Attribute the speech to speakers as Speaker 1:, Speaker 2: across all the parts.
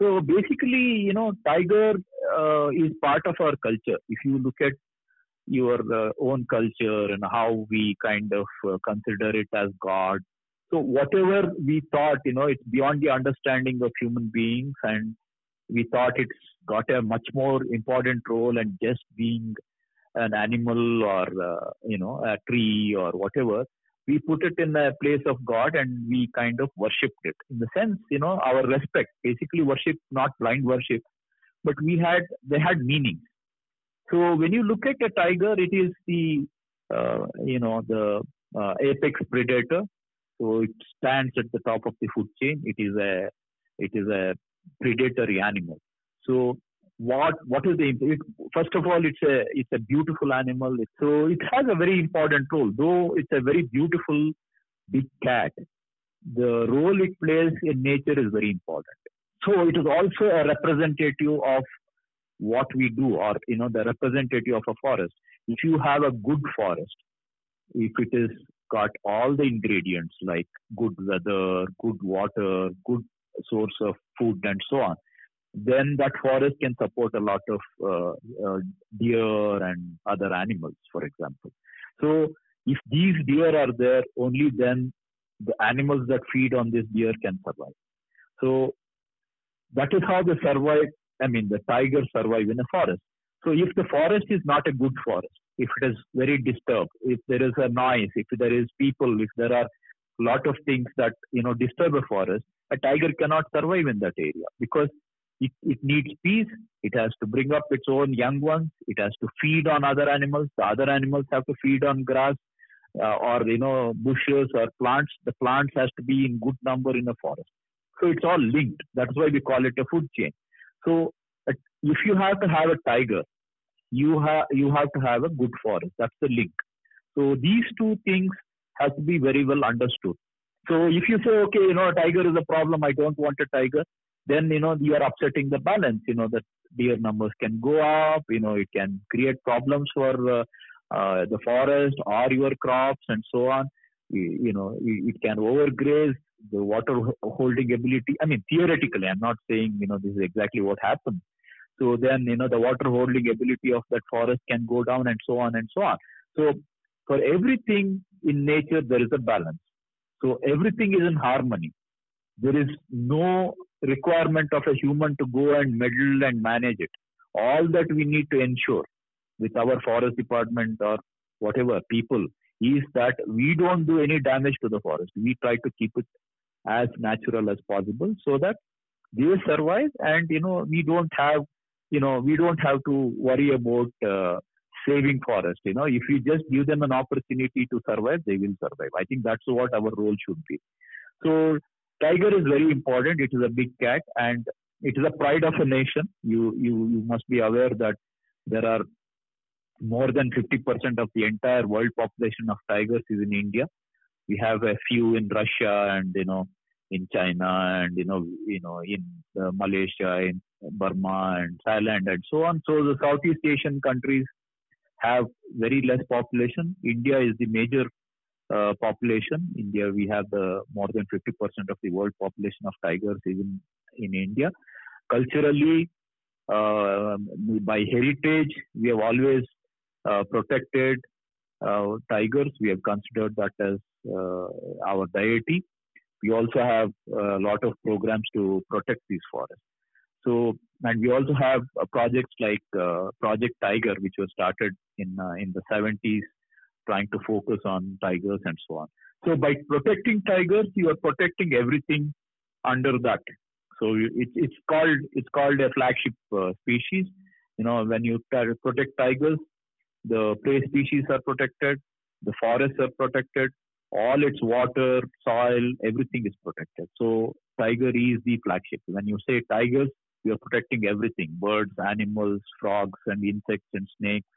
Speaker 1: So basically, you know, tiger uh, is part of our culture. If you look at your uh, own culture and how we kind of uh, consider it as God. So whatever we thought, you know, it's beyond the understanding of human beings, and we thought it's got a much more important role than just being an animal or uh, you know a tree or whatever we put it in the place of God and we kind of worshipped it. In the sense, you know, our respect, basically worship, not blind worship, but we had, they had meaning. So when you look at a tiger, it is the, uh, you know, the uh, apex predator. So it stands at the top of the food chain. It is a, it is a predatory animal. So what what is the it, first of all it's a it's a beautiful animal. So it has a very important role though it's a very beautiful big cat. The role it plays in nature is very important. So it is also a representative of what we do or you know the representative of a forest. If you have a good forest if it is got all the ingredients like good weather good water good source of food and so on then that forest can support a lot of uh, uh, deer and other animals, for example. So if these deer are there, only then the animals that feed on this deer can survive. So that is how they survive. I mean, the tigers survive in a forest. So if the forest is not a good forest, if it is very disturbed, if there is a noise, if there is people, if there are lot of things that you know disturb a forest, a tiger cannot survive in that area because it, it needs peace. It has to bring up its own young ones. It has to feed on other animals. The other animals have to feed on grass uh, or you know bushes or plants. The plants has to be in good number in a forest. So it's all linked. That's why we call it a food chain. So uh, if you have to have a tiger, you have you have to have a good forest. That's the link. So these two things have to be very well understood. So if you say, okay, you know, a tiger is a problem, I don't want a tiger, then you know you are upsetting the balance you know the deer numbers can go up you know it can create problems for uh, uh, the forest or your crops and so on. You, you know it can overgraze the water holding ability. I mean theoretically i'm not saying you know this is exactly what happens so then you know the water holding ability of that forest can go down and so on and so on. So for everything in nature there is a balance. So everything is in harmony. There is no requirement of a human to go and meddle and manage it. All that we need to ensure with our forest department or whatever people is that we don't do any damage to the forest. We try to keep it as natural as possible so that they survive and you know we don't have you know we don't have to worry about uh, saving forest you know if we just give them an opportunity to survive they will survive i think that's what our role should be so tiger is very important. It is a big cat and it is a pride of a nation. You, you, you must be aware that there are more than 50% of the entire world population of tigers is in India. We have a few in Russia and, you know, in China and, you know, you know, in uh, Malaysia, in Burma and Thailand and so on. So the Southeast Asian countries have very less population. India is the major uh, population. India, we have the more than 50% of the world population of tigers even in India. Culturally, uh, by heritage, we have always uh, protected uh, tigers. We have considered that as uh, our deity. We also have a lot of programs to protect these forests. So, and we also have projects like Project Tiger, which was started in in the 70s trying to focus on tigers and so on. So by protecting tigers, you are protecting everything under that. So it, it's called it's called a flagship uh, species. You know, when you protect tigers, the prey species are protected, the forests are protected, all its water, soil, everything is protected. So tiger is the flagship. When you say tigers, you are protecting everything: birds, animals, frogs, and insects and snakes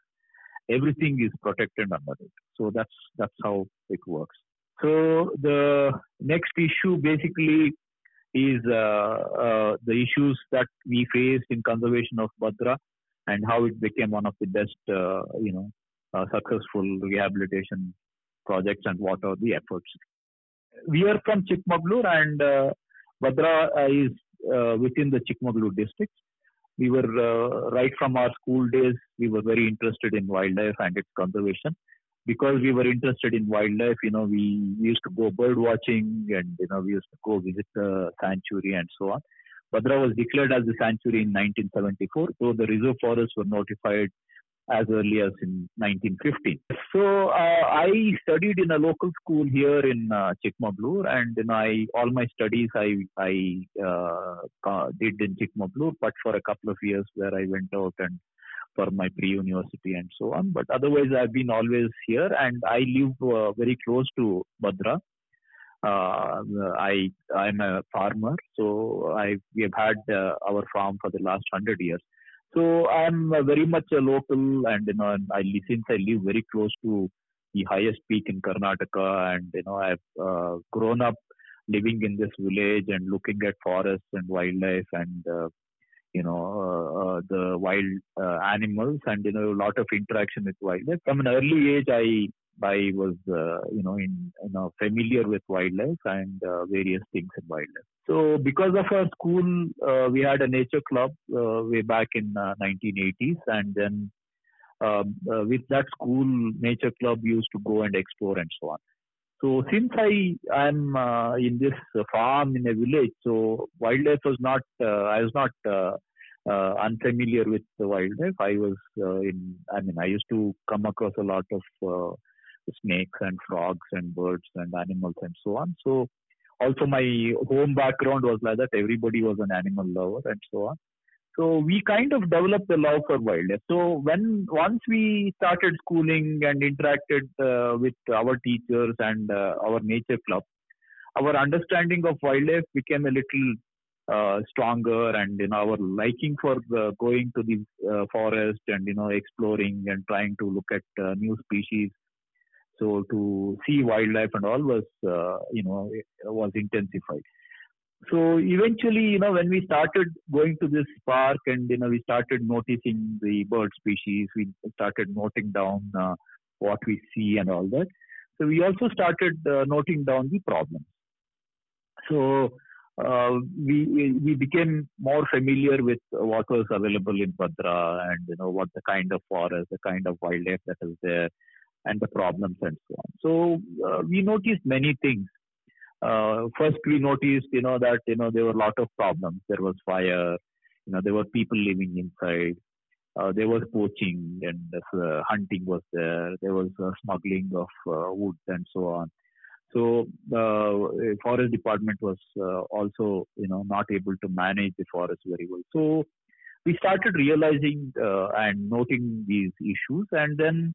Speaker 1: everything is protected under it. So that's that's how it works. So the next issue basically is uh, uh, the issues that we faced in conservation of Bhadra and how it became one of the best, uh, you know, uh, successful rehabilitation projects and what are the efforts. We are from Chikmagalur and uh, Bhadra uh, is uh, within the Chikmagalur district. We were uh, right from our school days. We were very interested in wildlife and its conservation. Because we were interested in wildlife, you know, we used to go bird watching, and you know, we used to go visit the sanctuary and so on. Bhadra was declared as a sanctuary in 1974, so the reserve forests were notified as early as in 1950. So uh, I studied in a local school here in uh, Chikmagalur, and know, I all my studies I I uh, did in Chikmagalur, but for a couple of years where I went out and for my pre-university and so on. But otherwise, I've been always here, and I live uh, very close to Bhadra. Uh, I I'm a farmer, so I we have had uh, our farm for the last hundred years. So I'm very much a local, and you know, I since I live very close to the highest peak in Karnataka, and you know, I've uh, grown up living in this village and looking at forests and wildlife and uh, you know uh, uh the wild uh, animals and you know a lot of interaction with wildlife. From an early age, I I was, uh, you know, in, you know, familiar with wildlife and uh, various things in wildlife. So because of our school, uh, we had a nature club uh, way back in 1980s, uh, and then um, uh, with that school nature club, used to go and explore and so on. So since I am in this farm in a village, so wildlife was not, I was not uh, unfamiliar with the wildlife. I was uh, in, I mean, I used to come across a lot of uh, snakes and frogs and birds and animals and so on. So also my home background was like that. Everybody was an animal lover and so on. So we kind of developed a love for wildlife. So when once we started schooling and interacted uh, with our teachers and uh, our nature club, our understanding of wildlife became a little uh, stronger, and you know our liking for going to the uh, forest and you know exploring and trying to look at uh, new species so to see wildlife and all was, uh, you know, was intensified. So eventually, you know, when we started going to this park and, you know, we started noticing the bird species, we started noting down uh, what we see and all that. So we also started uh, noting down the problems. So uh, we, we became more familiar with what was available in Bhadra and you know what the kind of forest, the kind of wildlife that is there, and the problems and so on. So uh, we noticed many things. Uh, first, we noticed, you know, that you know there were a lot of problems. There was fire, you know, there were people living inside. Uh, there was poaching and uh, hunting was there. There was uh, smuggling of uh, wood and so on. So the forest department was also, you know, not able to manage the forest very well. So we started realizing and noting these issues, and then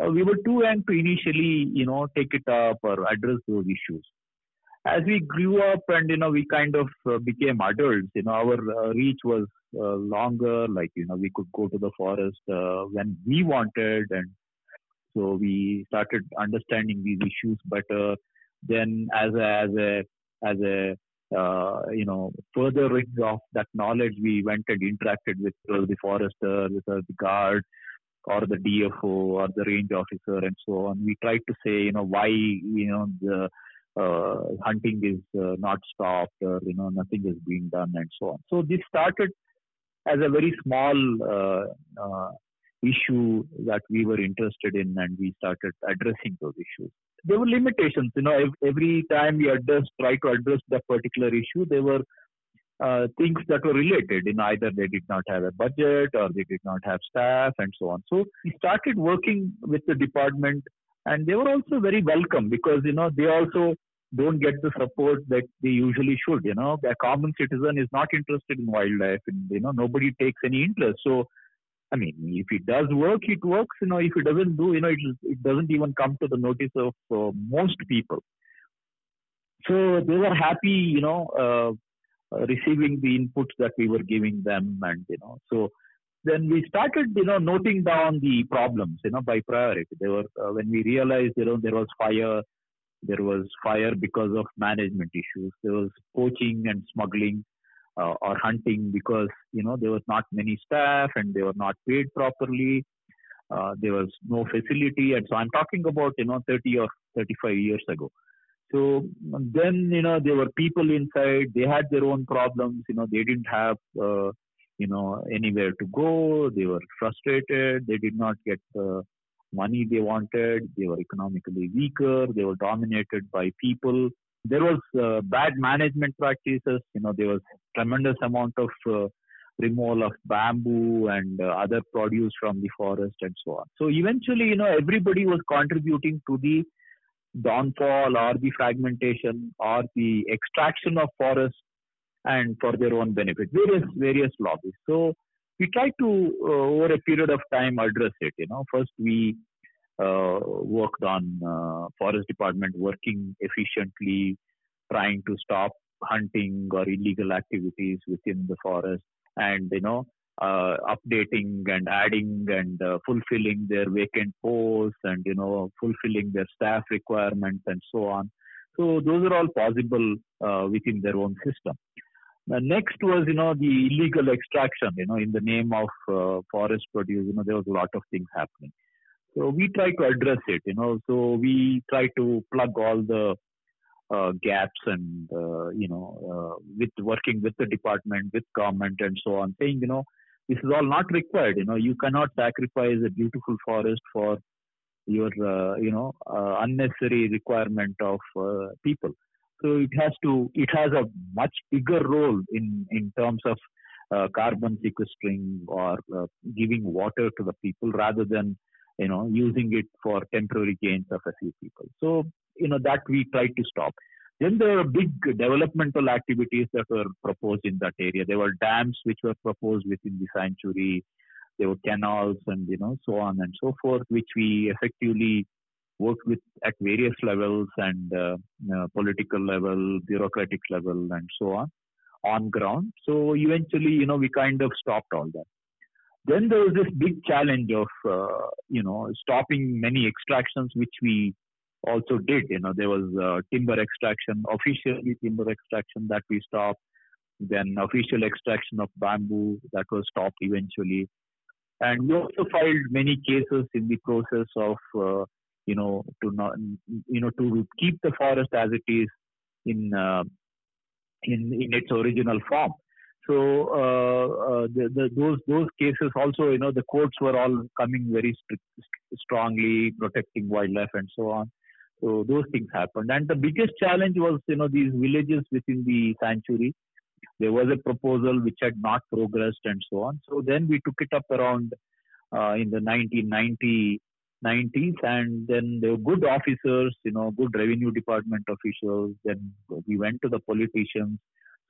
Speaker 1: uh, we were too young to initially, you know, take it up or address those issues. As we grew up and, you know, we kind of uh, became adults, you know, our uh, reach was uh, longer, like, you know, we could go to the forest uh, when we wanted. And so we started understanding these issues better. Then as a, as a, as a, uh, you know, furthering of that knowledge, we went and interacted with the forester, with the guard, or the DFO or the range officer and so on. We tried to say, you know, why, you know, the uh, hunting is uh, not stopped or, you know, nothing is being done and so on. So this started as a very small uh, uh issue that we were interested in and we started addressing those issues. There were limitations, you know, every time we address, try to address that particular issue, there were uh, things that were related in either they did not have a budget or they did not have staff and so on. So we started working with the department and they were also very welcome because, you know, they also don't get the support that they usually should. You know, a common citizen is not interested in wildlife and, you know, nobody takes any interest. So, I mean, if it does work, it works. You know, if it doesn't do, you know, it, it doesn't even come to the notice of uh, most people. So they were happy, you know, uh, receiving the inputs that we were giving them and you know so then we started you know noting down the problems you know by priority. There were uh, when we realized you know there was fire there was fire because of management issues. There was poaching and smuggling uh, or hunting because you know there was not many staff and they were not paid properly. Uh, there was no facility. And so i'm talking about you know 30 or 35 years ago So then, you know, there were people inside. They had their own problems. You know, they didn't have, uh, you know, anywhere to go. They were frustrated. They did not get the money they wanted. They were economically weaker. They were dominated by people. There was uh, bad management practices. You know, there was tremendous amount of uh, removal of bamboo and uh, other produce from the forest and so on. So eventually, you know, everybody was contributing to the downfall or the fragmentation or the extraction of forest and for their own benefit, various various lobbies. So we tried to uh, over a period of time address it. You know, first we uh, worked on uh, forest department working efficiently, trying to stop hunting or illegal activities within the forest and you know uh, updating and adding and uh, fulfilling their vacant posts and you know fulfilling their staff requirements and so on. So those are all possible uh, within their own system. The next was you know the illegal extraction you know in the name of uh, forest produce you know there was a lot of things happening. So we try to address it you know. So we try to plug all the uh, gaps and uh, you know uh, with working with the department with government and so on saying you know this is all not required you know. You cannot sacrifice a beautiful forest for your uh, you know uh, unnecessary requirement of uh, people. So it has to it has a much bigger role in in terms of carbon sequestering or giving water to the people rather than you know using it for temporary gains of a few people. So you know that we try to stop. Then there were big developmental activities that were proposed in that area. There were dams which were proposed within the sanctuary. There were canals and you know so on and so forth, which we effectively worked with at various levels and uh, uh, political level, bureaucratic level, and so on on ground. So eventually, you know, we kind of stopped all that. Then there was this big challenge of uh, you know stopping many extractions, which we also did. You know, there was uh, timber extraction, officially timber extraction that we stopped. Then official extraction of bamboo that was stopped eventually. And we also filed many cases in the process of, uh, you know, to not, you know, to keep the forest as it is in uh, in in its original form. So uh, uh, the, the, those those cases also, you know, the courts were all coming very strict, strongly protecting wildlife and so on. So those things happened. And the biggest challenge was, you know, these villages within the sanctuary. There was a proposal which had not progressed and so on. So then we took it up around uh, in the 1990 90s and then there were good officers, you know, good revenue department officials. Then we went to the politicians.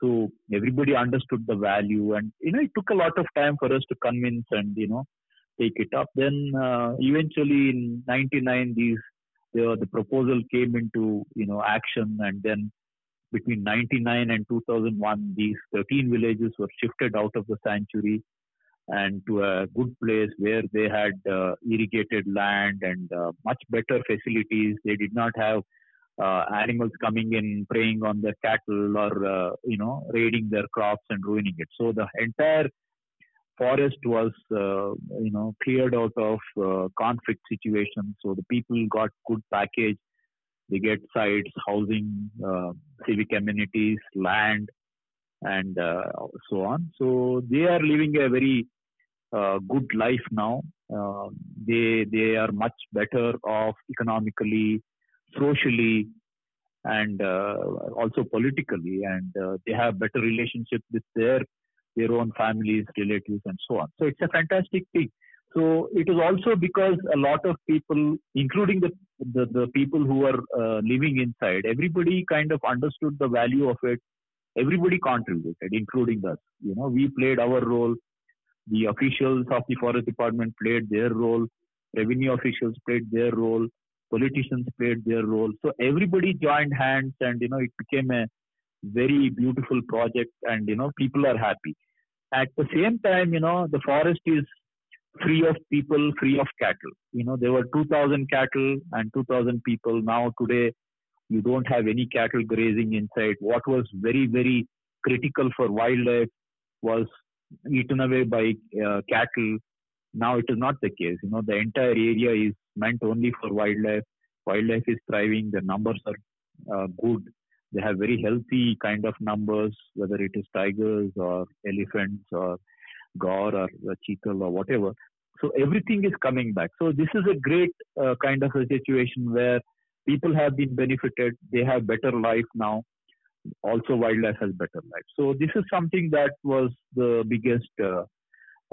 Speaker 1: So everybody understood the value and, you know, it took a lot of time for us to convince and, you know, take it up. Then uh, eventually in 99, these the, the proposal came into you know action and then between 99 and 2001 these 13 villages were shifted out of the sanctuary and to a good place where they had uh, irrigated land and uh, much better facilities. They did not have uh, animals coming in preying on their cattle or uh, you know raiding their crops and ruining it. So the entire forest was uh, you know cleared out of uh, conflict situations. So the people got good package. They get sites housing uh, civic amenities land and uh, so on. So they are living a very uh, good life now. Uh, they they are much better off economically socially and also politically. And they have better relationship with their their own families, relatives, and so on. So it's a fantastic thing. So it is also because a lot of people, including the the, the people who are uh, living inside, everybody kind of understood the value of it. Everybody contributed, including us. You know, we played our role. The officials of the forest department played their role. Revenue officials played their role. Politicians played their role. So everybody joined hands, and you know, it became a very beautiful project and you know people are happy. At the same time you know the forest is free of people free of cattle. You know there were 2000 cattle and 2000 people. Now today you don't have any cattle grazing inside. What was very very critical for wildlife was eaten away by uh, cattle. Now it is not the case. You know the entire area is meant only for wildlife. Wildlife is thriving. The numbers are uh, good. They have very healthy kind of numbers, whether it is tigers or elephants or gaur or cheetal or whatever. So everything is coming back. So this is a great uh, kind of a situation where people have been benefited. They have better life now. Also, wildlife has better life. So this is something that was the biggest uh,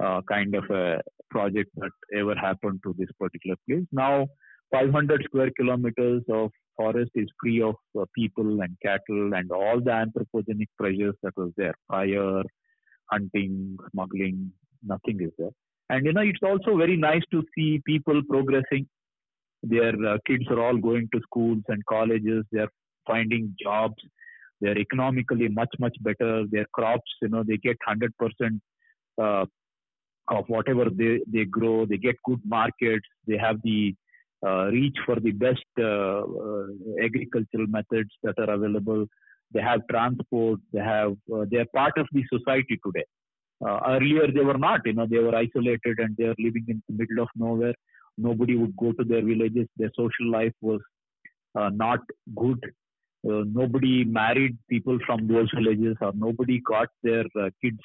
Speaker 1: uh, kind of a project that ever happened to this particular place. Now, 500 square kilometers of forest is free of uh, people and cattle and all the anthropogenic pressures that was there fire, hunting, smuggling, nothing is there. And you know, it's also very nice to see people progressing. Their uh, kids are all going to schools and colleges. They're finding jobs. They're economically much much better. Their crops, you know, they get 100% uh, of whatever they they grow. They get good markets. They have the reach for the best uh, uh, agricultural methods that are available. They have transport. They have. they are part of the society today. earlier, they were not. You know, they were isolated and they are living in the middle of nowhere. Nobody would go to their villages. Their social life was not good. Uh, nobody married people from those villages or nobody got their uh, kids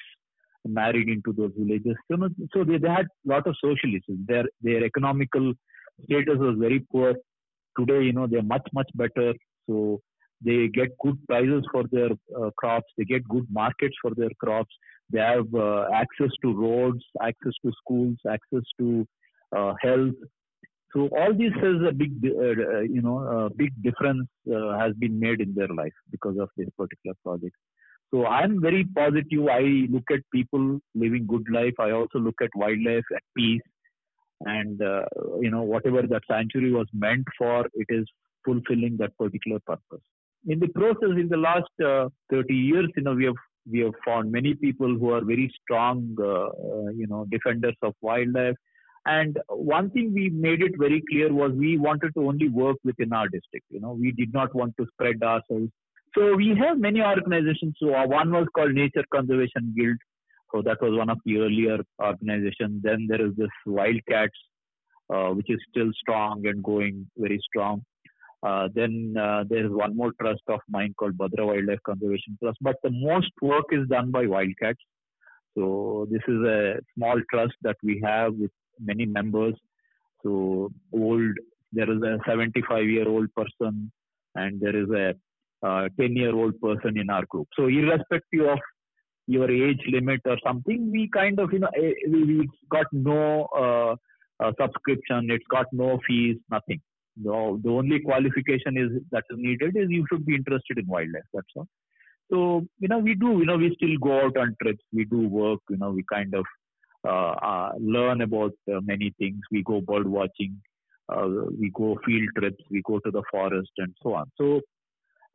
Speaker 1: married into those villages. So, so they, they had a lot of social issues. Their their economical status was very poor. Today, you know, they're much, much better. So they get good prices for their uh, crops. They get good markets for their crops. They have uh, access to roads, access to schools, access to uh, health. So all this has a big, uh, uh, you know, big difference uh, has been made in their life because of this particular project. So I'm very positive. I look at people living good life. I also look at wildlife at peace and uh, you know whatever that sanctuary was meant for it is fulfilling that particular purpose. In the process in the last uh, 30 years you know we have we have found many people who are very strong uh, uh, you know defenders of wildlife. And one thing we made it very clear was we wanted to only work within our district you know. We did not want to spread ourselves. So we have many organizations. So one was called nature conservation guild so that was one of the earlier organizations. Then there is this Wildcats, uh, which is still strong and going very strong. Uh, then uh, there is one more trust of mine called Bhadra Wildlife Conservation Trust. But the most work is done by Wildcats. So this is a small trust that we have with many members. So old, there is a 75 year old person and there is a uh, 10 year old person in our group. So irrespective of your age limit or something, we kind of, you know, eh, we, got no uh, uh, subscription, it's got no fees, nothing. No, the only qualification is that is needed is you should be interested in wildlife. That's all. So you know, we do. You know, we still go out on trips. We do work. You know, we kind of uh, uh, learn about uh, many things. We go bird watching. Uh, we go field trips. We go to the forest and so on. So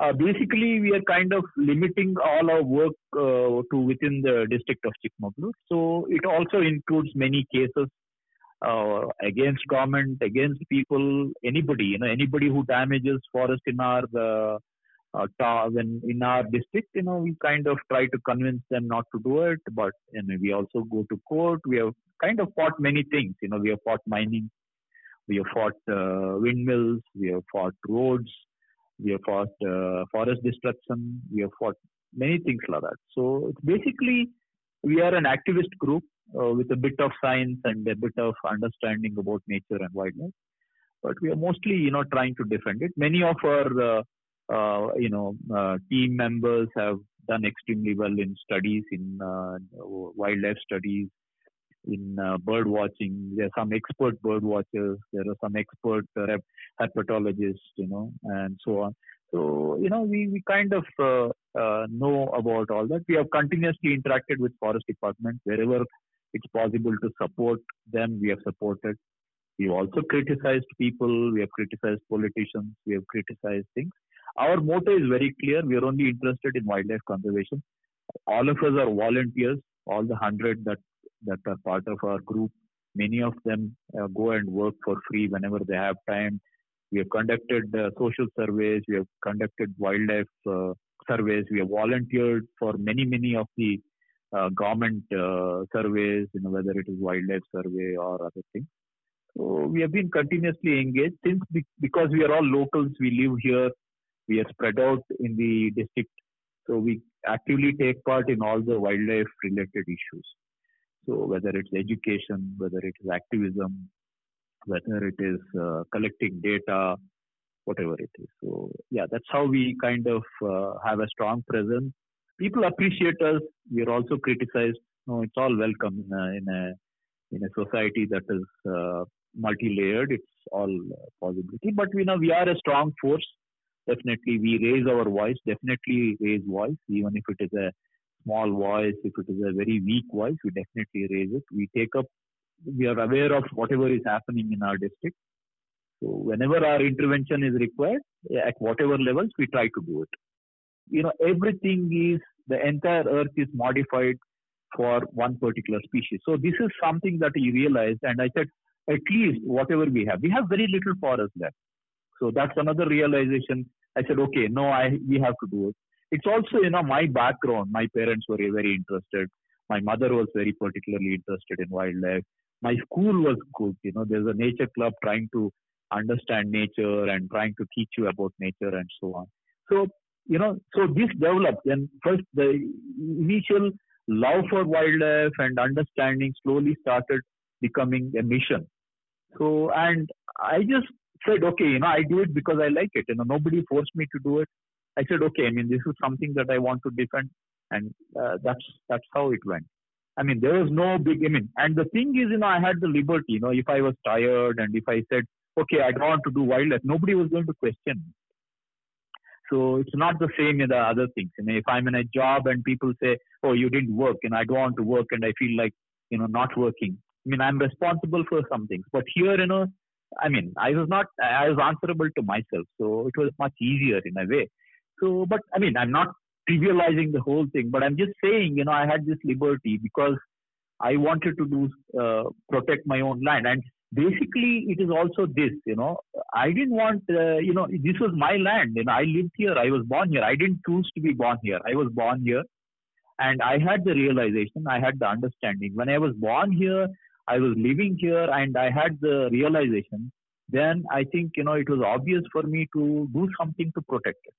Speaker 1: uh, basically we are kind of limiting all our work uh, to within the district of Chikmagalur. So it also includes many cases uh, against government, against people, anybody, you know, anybody who damages forest in our uh, uh, in our district, you know, we kind of try to convince them not to do it. But you know, we also go to court. We have kind of fought many things. You know, we have fought mining, we have fought uh, windmills, we have fought roads, we have fought uh, forest destruction. We have fought many things like that. So basically we are an activist group uh, with a bit of science and a bit of understanding about nature and wildlife. But we are mostly, you know, trying to defend it. Many of our, uh, uh, you know, uh, team members have done extremely well in studies in uh, wildlife studies in bird watching. There are some expert bird watchers. There are some expert herpetologists, you know, and so on. So you know, we we kind of uh, uh, know about all that. We have continuously interacted with forest department wherever it's possible to support them. We have supported. We've also criticized people. We have criticized politicians. We have criticized things. Our motto is very clear. We are only interested in wildlife conservation. All of us are volunteers. All the hundred that that are part of our group. Many of them uh, go and work for free whenever they have time. We have conducted uh, social surveys. We have conducted wildlife uh, surveys. We have volunteered for many, many of the uh, government uh, surveys, you know, whether it is wildlife survey or other things. So we have been continuously engaged since because we are all locals. We live here. We are spread out in the district. So we actively take part in all the wildlife related issues. So whether it's education, whether it is activism, whether it is uh, collecting data, whatever it is. So yeah, that's how we kind of uh, have a strong presence. People appreciate us. We are also criticized. No, it's all welcome in a in a, in a society that is uh, multi-layered. It's all possibility. But we know we are a strong force. Definitely, we raise our voice. Definitely raise voice, even if it is a small voice, if it is a very weak voice, we definitely raise it. We take up. We are aware of whatever is happening in our district. So whenever our intervention is required, at whatever levels, we try to do it. You know, everything is the entire Earth is modified for one particular species. So this is something that we realized, and I said at least whatever we have. We have very little forest left. So that's another realization. I said, okay, no, I we have to do it. It's also, you know, my background. My parents were very interested. My mother was very particularly interested in wildlife. My school was good. You know, there's a nature club trying to understand nature and trying to teach you about nature and so on. So, you know, so this developed. And first, the initial love for wildlife and understanding slowly started becoming a mission. So, and I just said, okay, you know, I do it because I like it. You know, nobody forced me to do it. I said, okay, I mean, this is something that I want to defend, and uh, that's that's how it went. I mean, there was no big, I mean, and the thing is, you know, I had the liberty, you know, if I was tired and if I said, okay, I don't want to do wildlife, nobody was going to question. So it's not the same in the other things. You know, if I'm in a job and people say, oh, you didn't work, and I don't want to work, and I feel like, you know, not working. I mean, I'm responsible for some things, but here, you know, I mean, I was not, I was answerable to myself, so it was much easier in a way. So, but I mean, I'm not trivializing the whole thing, but I'm just saying, you know, I had this liberty because I wanted to do uh, protect my own land, and basically, it is also this, you know, I didn't want, uh, you know, this was my land, and I lived here, I was born here, I didn't choose to be born here, I was born here, and I had the realization, I had the understanding. When I was born here, I was living here and I had the realization, then I think, you know, it was obvious for me to do something to protect it.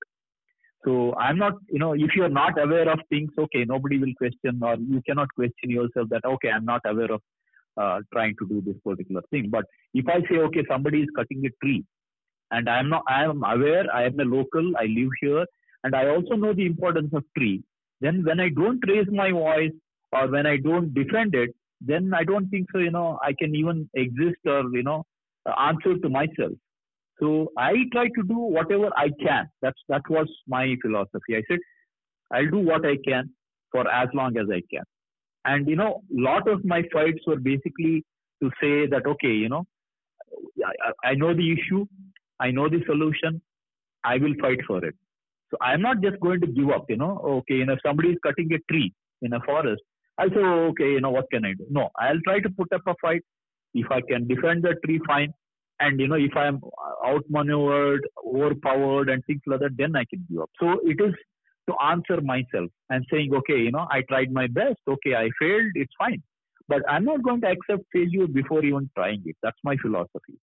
Speaker 1: So I'm not, you know, if you're not aware of things, okay, nobody will question or you cannot question yourself that, okay, I'm not aware of uh, trying to do this particular thing. But if I say, okay, somebody is cutting a tree and I'm not, I am aware, I am a local, I live here, and I also know the importance of tree, then when I don't raise my voice or when I don't defend it, then I don't think so, you know, I can even exist or, you know, answer to myself. So I try to do whatever I can. That's that was my philosophy. I said, I'll do what I can for as long as I can. And you know, lot of my fights were basically to say that okay, you know, I, I know the issue, I know the solution, I will fight for it. So I'm not just going to give up, you know, okay, you know, if somebody is cutting a tree in a forest, I'll say, oh, okay, you know, what can I do? No, I'll try to put up a fight. If I can defend the tree, fine. And, you know, if I'm outmaneuvered, overpowered, and things like that, then I can give up. So it is to answer myself and saying, okay, you know, I tried my best. Okay, I failed. It's fine. But I'm not going to accept failure before even trying it. That's my philosophy.